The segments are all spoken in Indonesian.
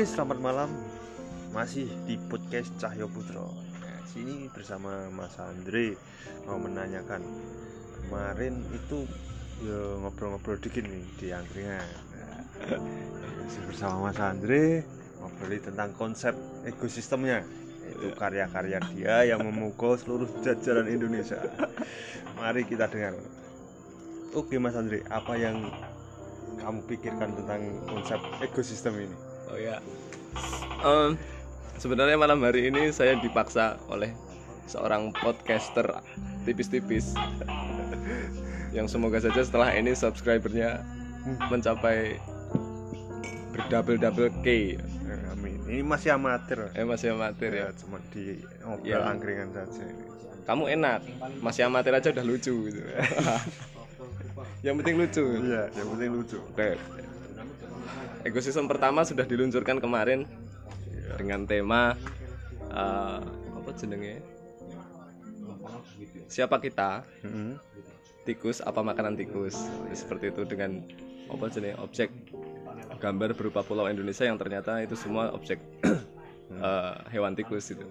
Oke, selamat malam. Masih di podcast Cahyo Putro. Nah, sini bersama Mas Andre mau menanyakan kemarin itu ya ngobrol-ngobrol dikit nih di angkringan. Nah, masih bersama Mas Andre ngobrol tentang konsep ekosistemnya itu karya-karya dia yang memukul seluruh jajaran Indonesia. Mari kita dengar. Oke Mas Andre, apa yang kamu pikirkan tentang konsep ekosistem ini? Oh ya. Em, sebenarnya malam hari ini saya dipaksa oleh seorang podcaster tipis-tipis yang semoga saja setelah ini subscribernya mencapai berdouble-double K. Eh, Amin. Ini masih amatir. Eh masih amatir ya. Ya, cuma di ngobrol Ya. angkringan saja ini. Kamu enak, masih amatir aja udah lucu gitu. yang penting lucu. Iya, yang penting lucu. Oke. Ekosistem pertama sudah diluncurkan kemarin dengan tema eh, apa jenenge? Siapa kita? Mm-hmm. Tikus apa makanan tikus? Seperti itu dengan apa jenenge? Objek gambar berupa pulau Indonesia yang ternyata itu semua objek eh, hewan tikus itu.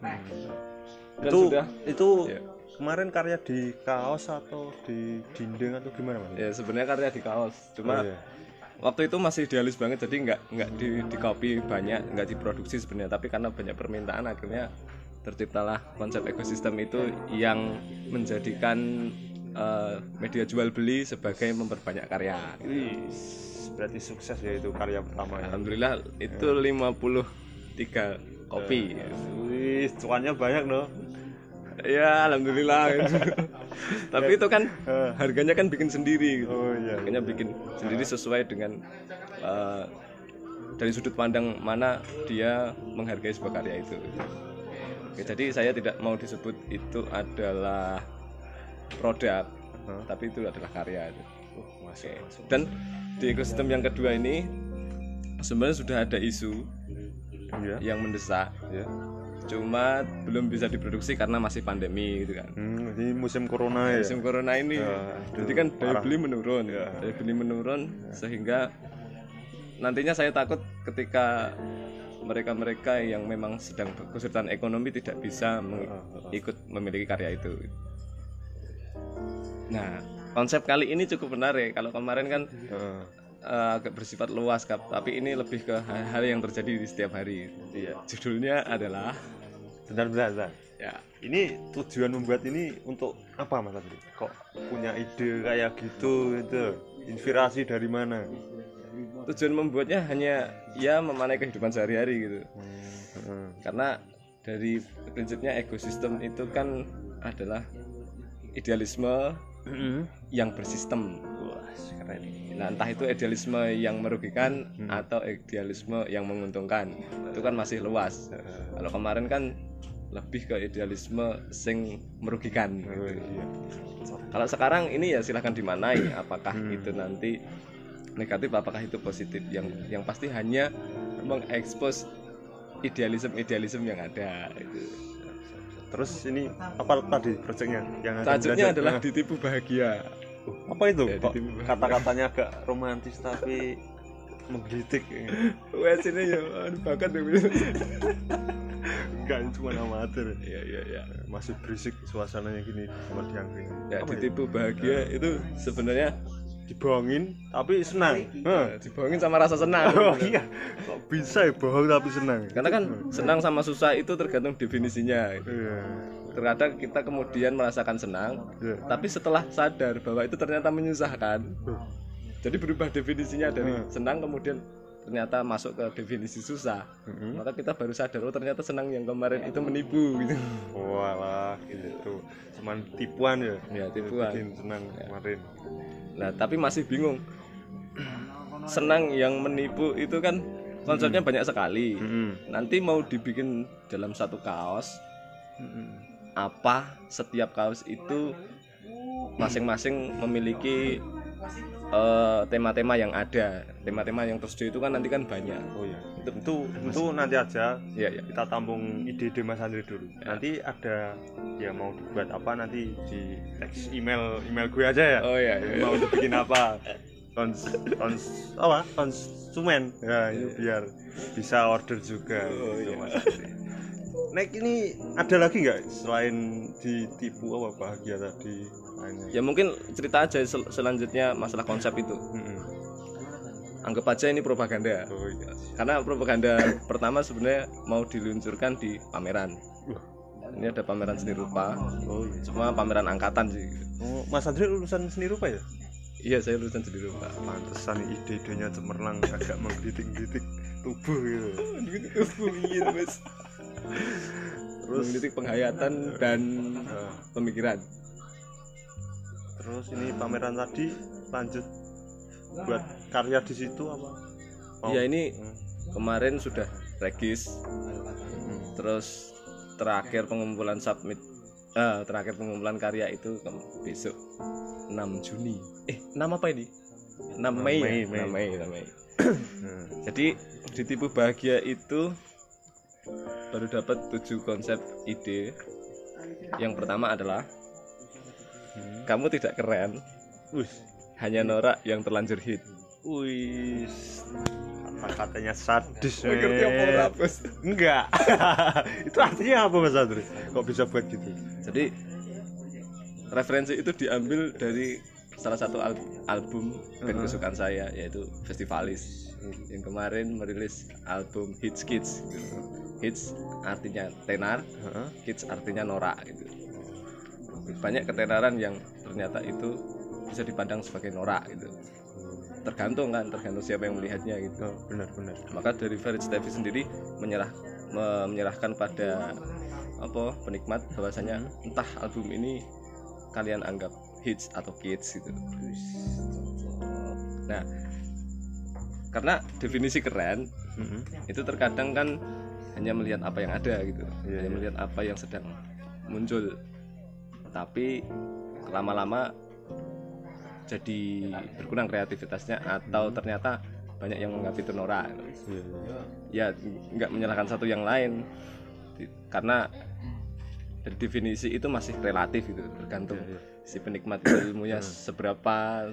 Dan Itu sudah itu Ya. kemarin karya di kaos atau di dinding atau gimana Mas? ya sebenarnya karya di kaos. Cuma Oh, iya. Waktu itu masih idealis banget jadi nggak nggak di, di copy banyak nggak diproduksi sebenarnya. Tapi karena banyak permintaan akhirnya terciptalah konsep ekosistem itu yang menjadikan eh, media jual beli sebagai memperbanyak karya. Wih, berarti sukses ya itu karya pertama ya. alhamdulillah itu 53 kopi Wih, cuannya banyak loh. ya alhamdulillah tapi itu kan Eh. harganya kan bikin sendiri gitu. Oh iya. Makanya bikin sendiri sesuai dengan uh, dari sudut pandang mana dia menghargai sebuah karya itu. Oke, jadi saya tidak mau disebut itu adalah produk, Hah? tapi itu adalah karya. itu. Oh, masuk, Oke. masuk. Dan di ekosistem yang kedua ini sebenarnya sudah ada isu Iya. yang mendesak, Ya. Cuma belum bisa diproduksi karena masih pandemi gitu kan. Hmm, ini musim corona ya. musim corona ini Ya, jadi aduh, kan daya parah. beli menurun Ya. daya beli menurun sehingga nantinya saya takut ketika mereka-mereka yang memang sedang kesulitan ekonomi tidak bisa meng- ikut memiliki karya itu nah konsep kali ini cukup menarik kalau kemarin kan Heeh. eh, agak bersifat luas Kap. tapi ini lebih ke hal-hal yang terjadi di setiap hari Iya. judulnya adalah Bentar, bentar, bentar. ya Ini tujuan membuat ini untuk apa Mas Andri? Kok punya ide kayak gitu itu? Inspirasi dari mana? tujuan membuatnya hanya ya memanai kehidupan sehari-hari gitu Heeh. karena dari prinsipnya ekosistem itu kan adalah idealisme yang bersistem Wah, keren. nah entah itu idealisme yang merugikan atau idealisme yang menguntungkan itu kan masih luas kalau kemarin kan lebih ke idealisme sing merugikan Oh, gitu. iya. kalau sekarang ini ya silahkan dimanai apakah itu nanti negatif apakah itu positif yang yang pasti hanya mengekspos idealisme idealisme yang ada itu Terus ini apa tadi proyeknya yang belajar? adalah Nah, ditipu bahagia. apa itu? Ya, Kok kata-katanya agak romantis tapi menggelitik. Wes ini ya anu ini cuma amatir. Iya iya iya. Masih berisik suasananya gini cuma diangkring. Ya Apa ditipu bahagia itu sebenarnya Dibohongin tapi senang. Hah. dibohongin sama rasa senang. Oh iya, kok bisa ya bohong tapi senang? Karena kan senang sama susah itu tergantung definisinya. gitu. Iya. Terkadang kita kemudian merasakan senang, Iya. tapi setelah sadar bahwa itu ternyata menyusahkan. Jadi berubah definisinya dari Hmm. senang kemudian ternyata masuk ke definisi susah. Mm-mm. Maka kita baru sadar oh ternyata senang yang kemarin itu menipu gitu. Walah, gitu. Cuman tipuan ya. Ya, tipuan. Bikin senang kemarin. Nah, tapi masih bingung. Senang yang menipu itu kan konsepnya banyak sekali. Mm-mm. Nanti mau dibikin dalam satu kaos, Mm-mm. apa setiap kaos itu masing-masing memiliki eh, tema-tema yang ada. Tema-tema yang tersedia itu kan nanti kan banyak. Oh iya. Itu, itu, itu nanti aja Iya, iya. kita tampung ide-ide Mas Andri dulu. Nanti ada ya mau dibuat apa nanti di teks email email gue aja ya. Oh iya, iya. Mau dibikin apa? kons, kons apa konsumen ya ini biar bisa order juga Oh, gitu, iya. Mas Andri. Nek ini ada lagi nggak selain ditipu apa bahagia tadi lainnya? ya mungkin cerita aja sel- selanjutnya masalah konsep itu Mm-mm. anggap aja ini propaganda Oh iya. karena propaganda pertama sebenarnya mau diluncurkan di pameran ini ada pameran seni rupa Oh iya. cuma pameran angkatan sih Oh, Mas Andri lulusan seni rupa ya? iya saya lulusan seni rupa Pantesan ide-idenya cemerlang agak menggelitik-gelitik tubuh gitu. iya mas terus titik penghayatan dan Nah, pemikiran terus ini pameran tadi lanjut buat karya di situ apa? Oh. ya ini kemarin sudah regis Hmm. terus terakhir pengumpulan submit eh, terakhir pengumpulan karya itu besok 6 Juni eh 6 apa ini 6 Mei, Mei, ya? Mei. 6 Mei, 6 Mei. Hmm. jadi ditipu bahagia itu baru dapat 7 konsep ide yang pertama adalah Hmm. kamu tidak keren Wih, hanya norak yang terlanjur hit wih, sadis. Apa men. ora, Bos? Enggak. itu artinya apa Mas Andri? Kok bisa buat gitu? jadi referensi itu diambil dari salah satu al- album band Uh-huh. kesukaan saya yaitu Festivalis yang kemarin merilis album Hits Kids gitu. Hits artinya tenar, kids artinya norak gitu. Banyak ketenaran yang ternyata itu bisa dipandang sebagai norak gitu. Tergantung kan, tergantung siapa yang melihatnya gitu. Oh, benar-benar. Maka dari Farid Stevie sendiri menyerah me- menyerahkan pada apa penikmat bahwasanya entah album ini kalian anggap hits atau kids gitu. Nah, karena definisi keren Mm-mm. itu terkadang kan hanya melihat apa yang ada gitu, Iya, hanya iya. melihat apa yang sedang muncul. Tapi lama-lama jadi berkurang kreativitasnya atau ternyata banyak yang menganggap itu norak. Iya, iya. ya nggak menyalahkan satu yang lain karena dari definisi itu masih relatif gitu tergantung Iya, iya. Si penikmat ilmunya seberapa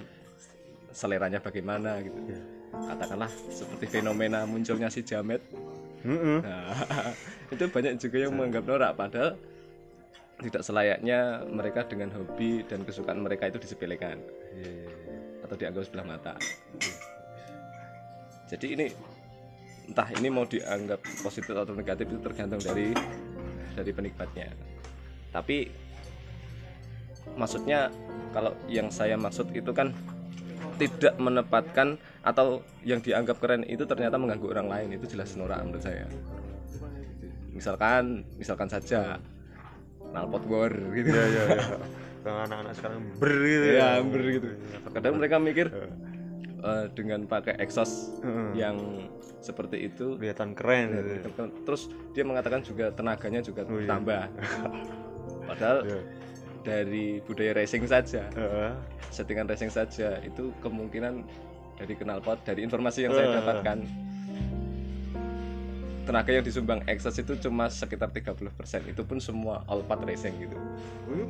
seleranya bagaimana gitu Iya. katakanlah seperti fenomena munculnya si jamet Mm-mm. Nah, itu banyak juga yang menganggap norak padahal tidak selayaknya mereka dengan hobi dan kesukaan mereka itu disepelekan iya. atau dianggap sebelah mata. Jadi ini entah ini mau dianggap positif atau negatif itu tergantung dari dari penikmatnya. Tapi maksudnya kalau yang saya maksud itu kan tidak menempatkan atau yang dianggap keren itu ternyata mengganggu orang lain itu jelas norak menurut saya. Misalkan misalkan saja knalpot war gitu. Iya, iya, iya. Kalau anak-anak sekarang ber gitu ya hampir gitu kadang mereka mikir eh, dengan pakai exhaust yang seperti itu kelihatan keren gitu. terus dia mengatakan juga tenaganya juga Oh, iya. tambah padahal Iya. Dari budaya racing saja. Heeh. settingan racing saja itu kemungkinan dari knalpot dari informasi yang saya Eh. dapatkan. Tenaga yang disumbang exhaust itu cuma sekitar 30% itu pun semua all part racing gitu.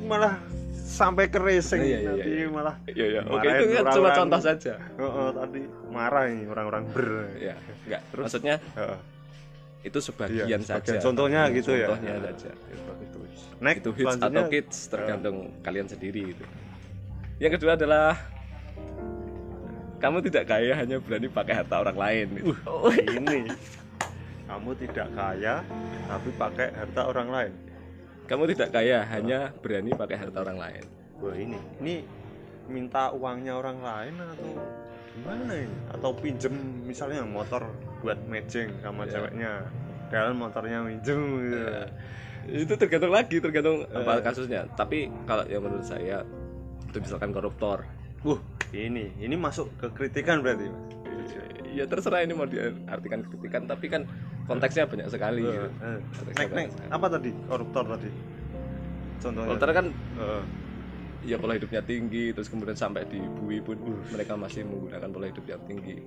Malah sampai ke racing Iya, iya, nanti iya. malah iya iya. Oke itu kan cuma contoh saja. Heeh, tadi marah ini orang-orang. Ber ya enggak. Maksudnya Heeh. Itu sebagian Iya, saja. Sebagian contohnya gitu ya. contohnya saja. Itu. Next, itu hits atau kids tergantung kalian sendiri itu. Yang kedua adalah kamu tidak kaya hanya berani pakai harta orang lain. Gitu. Oh, ini. Kamu tidak kaya tapi pakai harta orang lain. Kamu tidak kaya hanya berani pakai harta orang lain. Wah ini. Ini minta uangnya orang lain atau gimana ini atau pinjem misalnya motor buat matching sama Iya. ceweknya padahal motornya minjem gitu. Ya, itu tergantung lagi tergantung Eh. apa kasusnya tapi kalau yang menurut saya itu misalkan koruptor Wah, ini ini masuk ke kritikan berarti Mas. ya terserah ini mau diartikan kritikan tapi kan konteksnya banyak sekali gitu. Eh, Konteksnya Nek, nek, apa tadi koruptor tadi contohnya koruptor kan Eh, ya pola hidupnya tinggi terus kemudian sampai di bui pun mereka masih menggunakan pola hidup yang tinggi.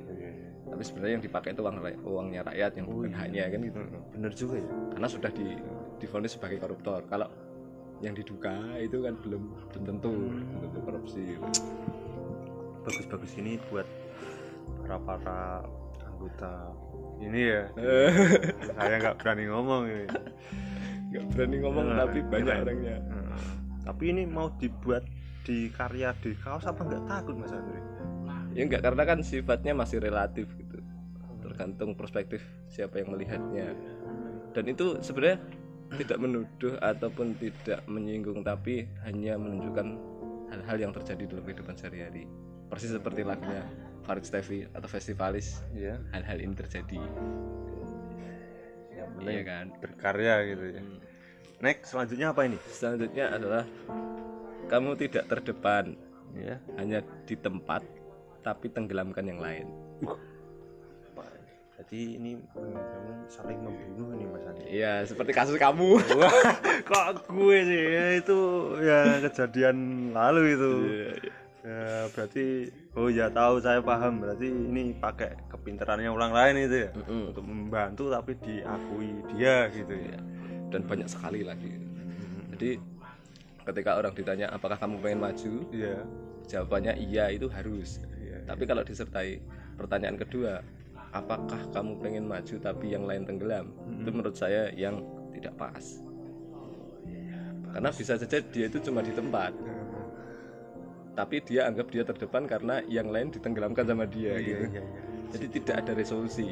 Tapi sebenarnya yang dipakai itu uang uangnya rakyat yang bukan hanya kan? Gitu bener juga ya. Karena sudah di divonis sebagai koruptor. Kalau yang diduga itu kan belum belum tentu belum tentu korupsi. Bagus-bagus ini buat para para anggota ini ya. Saya nggak berani ngomong ini. Nggak berani ngomong Nah, tapi banyak orangnya tapi ini mau dibuat di karya di kaos apa nggak? Takut mas Andre. Ya enggak karena kan sifatnya masih relatif gitu. Tergantung perspektif siapa yang melihatnya. Dan itu sebenarnya tidak menuduh ataupun tidak menyinggung tapi hanya menunjukkan hal-hal yang terjadi dalam kehidupan sehari-hari. Persis seperti lagunya Farid Stevi atau Festivalis Iya. hal-hal ini terjadi. Yang iya kan? berkarya gitu ya next selanjutnya apa ini? Selanjutnya adalah kamu tidak terdepan ya hanya di tempat tapi tenggelamkan yang lain. Jadi ini hmm, kamu saling membunuh ini mas Andre iya seperti kasus kamu. Kok gue sih? Ya, itu ya kejadian lalu itu. Iya, ya berarti oh ya tahu saya paham. Berarti ini pakai kepintarannya orang lain itu ya Mm-mm. untuk membantu tapi diakui dia gitu ya dan banyak sekali lagi. Jadi ketika orang ditanya apakah kamu pengen maju? Iya. Jawabannya iya itu harus. Iya. tapi kalau disertai pertanyaan kedua apakah kamu pengen maju tapi yang lain tenggelam? Itu menurut saya yang tidak pas. Karena bisa saja dia itu cuma di tempat. Tapi dia anggap dia terdepan karena yang lain ditenggelamkan sama dia iya gitu. iya iya. Jadi tidak ada resolusi.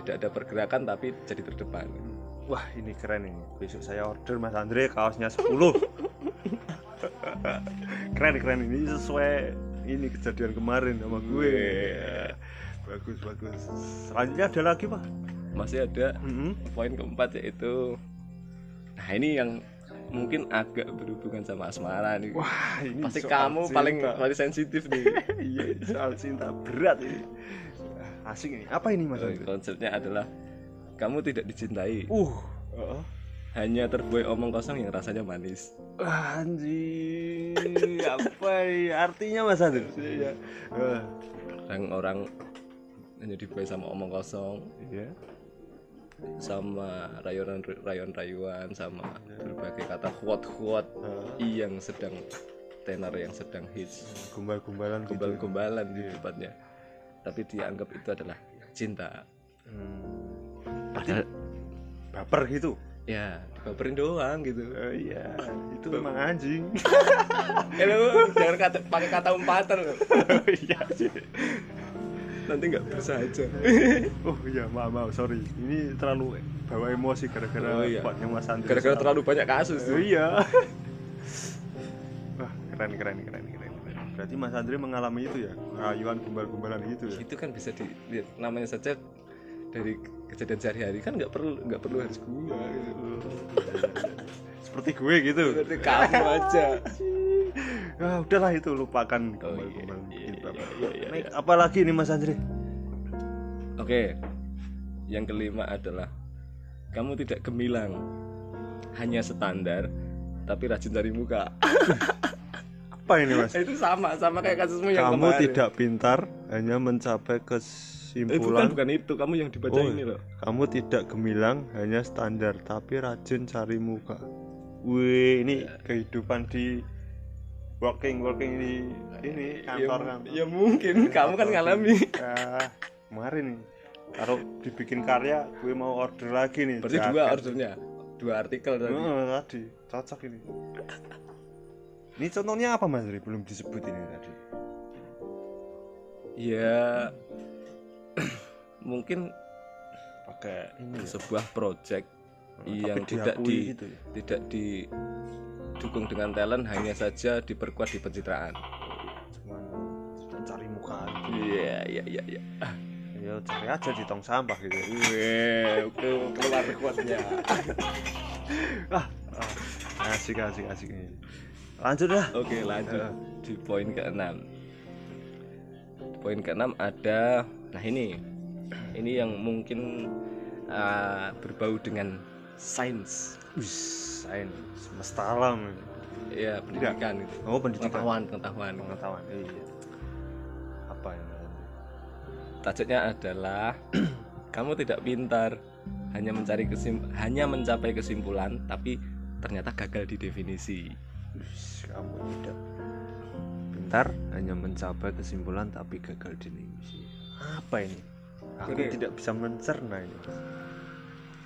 Tidak ada pergerakan tapi jadi terdepan wah ini keren ini. Besok saya order mas Andre kaosnya 10 keren keren ini. Sesuai ini kejadian kemarin sama gue. Bagus bagus. Selanjutnya ada lagi pak? Masih ada. Mhm. poin keempat yaitu nah ini yang mungkin agak berhubungan sama asmara nih. Wah ini pasti kamu cinta. paling paling sensitif nih. Iya soal cinta berat ini. Asik ini. Apa ini mas Andre? konsepnya adalah kamu tidak dicintai. Uh. Oh. hanya terbuai omong kosong yang rasanya manis. Anjing apa ini? Artinya mas Andre ya orang-orang hanya dibuai sama omong kosong. Iya. Sama rayon rayon rayuan sama berbagai kata kuat kuat yang sedang tenar yang sedang hits. Gumbal-gumbalan gitu. gombal-gombalan di tempatnya tapi dianggap itu adalah cinta. Hmm. Berarti baper gitu. ya dibaperin doang gitu Oh iya, itu memang anjing. eh lu jangan kata, pakai kata umpatan lu. iya sih. nanti nggak bersahaja Oh iya, maaf, maaf, sorry. Ini terlalu bawa emosi gara-gara Oh iya. Mas Andri. gara-gara terlalu banyak kasus Oh tuh. iya. Wah, keren keren keren keren. keren. Berarti Mas Andri mengalami itu ya, rayuan gumbal-gumbalan gitu ya. itu kan bisa dilihat namanya saja dari kejadian sehari-hari kan nggak perlu nggak perlu harus gua gitu. Seperti gue gitu. seperti kamu aja Ah, udahlah itu lupakan Oh, iya, iya, iya, iya, iya, Nek, Apalagi nih Mas Andri? oke yang kelima adalah kamu tidak gemilang hanya standar tapi rajin cari muka Apa ini Mas? itu sama sama kayak kasusmu yang kamu kemarin. tidak pintar hanya mencapai eh, bukan kesimpulan bukan itu. Kamu yang dibaca Oh, ini loh. kamu tidak gemilang hanya standar tapi rajin cari muka. Wih ini kehidupan di working working di ini kantor ya, kan ya mungkin. Kamu kan ngalami. Ya, kemarin nih kalau dibikin karya gue mau order lagi nih berarti jaket. dua ordernya? Dua artikel tadi. Heeh, tadi. Cocok ini. Ini contohnya apa mas? Ri? belum disebut ini tadi. Ya mungkin pakai ini ya, sebuah project yang tapi tidak di gitu ya. tidak didukung dengan talent hanya saja diperkuat di pencitraan. Cuman cari muka. Iya iya iya iya. Ya cari aja di tong sampah gitu Weh, oke keluar kuatnya ah, ah, asik asik asik ini. Lanjut dah. Oke lanjut. Di poin keenam. Di poin keenam ada nah ini ini yang mungkin ah, berbau dengan sains. Sains. Semesta alam ya pendidikan gitu oh pendidikan. Pengetahuan pengetahuan. Pengetahuan iya. Apa ini Tajuknya adalah kamu tidak pintar, hanya mencari kesim hanya mencapai kesimpulan tapi ternyata gagal di definisi. wis kamu tidak pintar hanya mencapai kesimpulan tapi gagal di misi apa ini aku Jadi- tidak bisa mencerna ini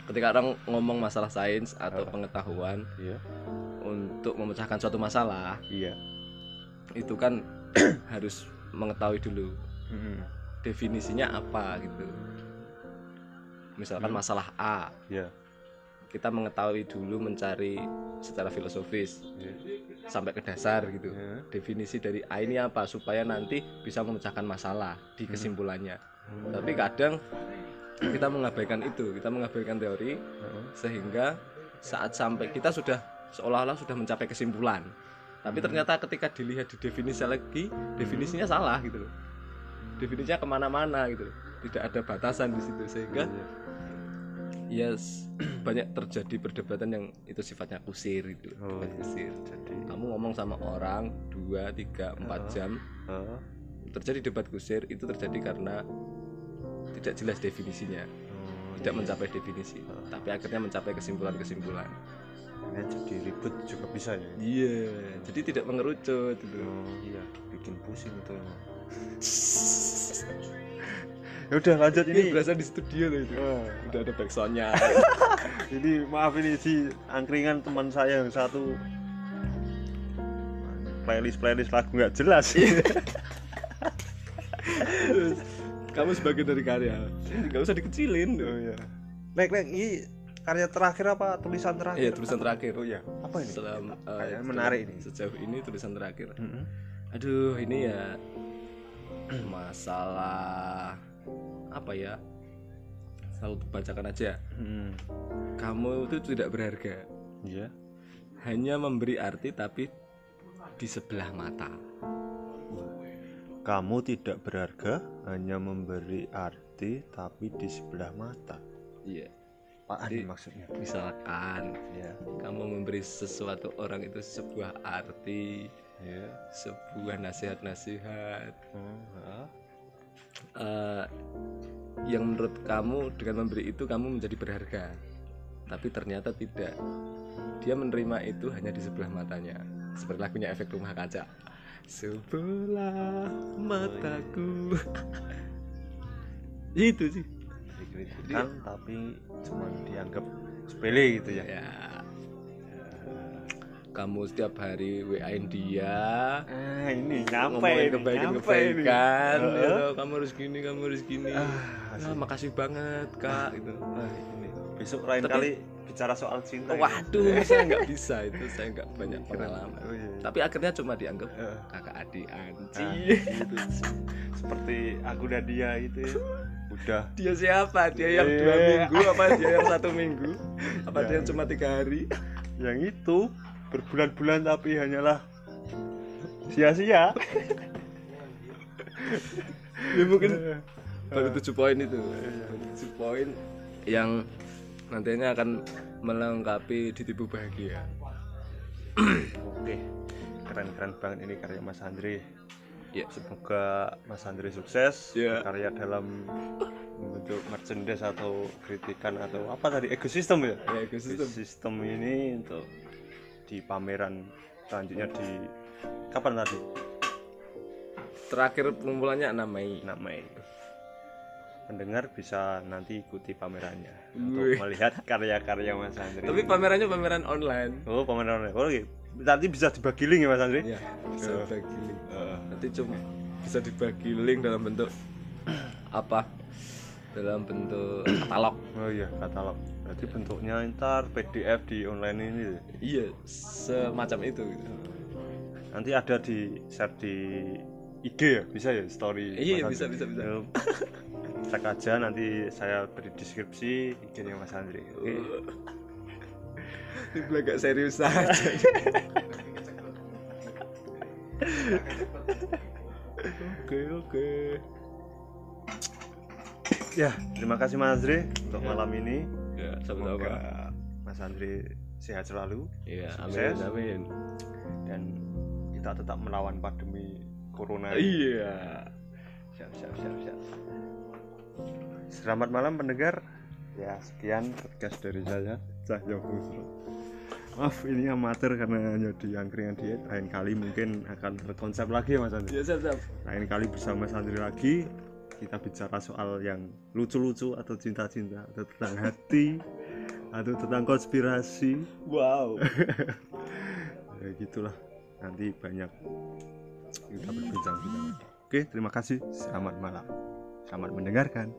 ketika orang ngomong masalah sains atau Apa? pengetahuan iya untuk memecahkan suatu masalah iya itu kan harus mengetahui dulu Mm-mm. definisinya apa gitu misalkan Hmm. masalah A iya kita mengetahui dulu mencari secara filosofis iya sampai ke dasar gitu Iya. definisi dari A ini apa supaya nanti bisa memecahkan masalah di kesimpulannya Hmm. Tapi kadang kita mengabaikan itu kita mengabaikan teori Heeh. sehingga saat sampai kita sudah seolah-olah sudah mencapai kesimpulan tapi ternyata ketika dilihat di definisi lagi definisinya salah gitu loh definisinya ke mana-mana gitu loh tidak ada batasan di situ sehingga Iya. ya s- banyak terjadi perdebatan yang itu sifatnya kusir gitu Oh, iya. kusir jadi kamu ngomong sama orang dua tiga empat jam Heeh. terjadi debat kusir itu terjadi karena tidak jelas definisinya Oh, tidak iya. mencapai definisi Oh. tapi akhirnya mencapai kesimpulan-kesimpulan Ini jadi ribet juga bisa ya iya jadi tidak mengerucut gitu Oh iya, bikin pusing itu emang. ya udah lanjut ini ini. berasa di studio loh itu Oh, udah ada backsoundnya ini maaf ini si angkringan teman saya yang satu playlist playlist lagu nggak jelas. Kamu sebagai dari karya nggak usah dikecilin oh iya. Lek lek ini karya terakhir apa tulisan terakhir? iya tulisan terakhir Oh iya. Apa ini? Selam, eh, Kayaknya menarik ini. sejauh ini tulisan terakhir Mm-mm. aduh ini ya masalah apa ya selalu bacakan aja Mm. kamu itu tidak berharga Iya. hanya memberi arti tapi di sebelah mata Kamu tidak berharga, hanya memberi arti tapi di sebelah mata. iya Apaan Jadi- maksudnya? misalkan Ya. kamu memberi sesuatu orang itu sebuah arti Ya. sebuah nasihat-nasihat ha? eh, yang menurut kamu dengan memberi itu kamu menjadi berharga tapi ternyata tidak dia menerima itu hanya di sebelah matanya seperti lagunya efek rumah kaca sebelah mataku itu sih Dikritikan tapi cuma dianggap sepele gitu ya. ya kamu setiap hari WA-in dia Ah, ini nyampe ngomongin ini, kebaikan nyampe kebaikan ini. gitu, Heeh. kamu harus gini kamu harus gini Ah, ah, makasih banget kak gitu Ah, ini. Besok lain Tapi- kali bicara soal cinta. waduh saya nggak bisa itu saya nggak banyak pengalaman Oh, iya. tapi akhirnya cuma dianggap Eh, kakak adik anci ah, gitu. Seperti aku dan dia itu ya. Udah dia siapa dia yang Iya. dua minggu apa dia yang satu minggu apa Ya. dia yang cuma tiga hari yang itu berbulan-bulan tapi hanyalah sia-sia. ya mungkin Eh, baru tujuh poin itu baru tujuh poin yang nantinya akan melengkapi ditipu bahagia Oke, keren-keren banget ini karya Mas Andre. ya Semoga Mas Andre sukses Ya. karya dalam membentuk merchandise atau kritikan atau apa tadi ekosistem ya. ya ekosistem Ekosistem ini untuk di pameran selanjutnya di kapan tadi? terakhir pengumpulannya 6 Mei 6 Mei. Pendengar bisa nanti ikuti pamerannya Wih. untuk melihat karya-karya Mas Andre. tapi pamerannya pameran online oh pameran online. Oh, oke. Nanti bisa dibagi link ya Mas Andre? ya bisa Ya. dibagi link Eh, nanti cuma bisa dibagi link dalam bentuk apa dalam bentuk katalog Oh iya katalog. Berarti bentuknya ntar PDF di online ini. iya semacam itu gitu. Nanti ada di share di IG ya, bisa ya story. Iya, bisa, bisa, bisa. Ya, Cek aja nanti saya beri deskripsi IG-nya Mas Andre. Oke. ini agak serius aja oke oke Ya, terima kasih Mas Andre untuk Ya. malam ini. ya Semoga sama-sama Mas Andre sehat selalu iya Sukses. amin amin dan kita tetap melawan pandemi corona. iya Siap, siap, siap, siap. Selamat malam pendengar. Ya, sekian podcast dari saya, Cahyo Busro. maaf ini amatir karena hanya di angkringan diet. Lain kali mungkin akan berkonsep lagi ya mas Andri. Ya siap siap. Lain kali bersama Sandri lagi. Kita bicara soal yang lucu-lucu atau cinta-cinta atau tentang hati atau tentang konspirasi. Wow. Ya gitulah. Nanti banyak kita berbincang-bincang. Oke terima kasih. Selamat malam selamat mendengarkan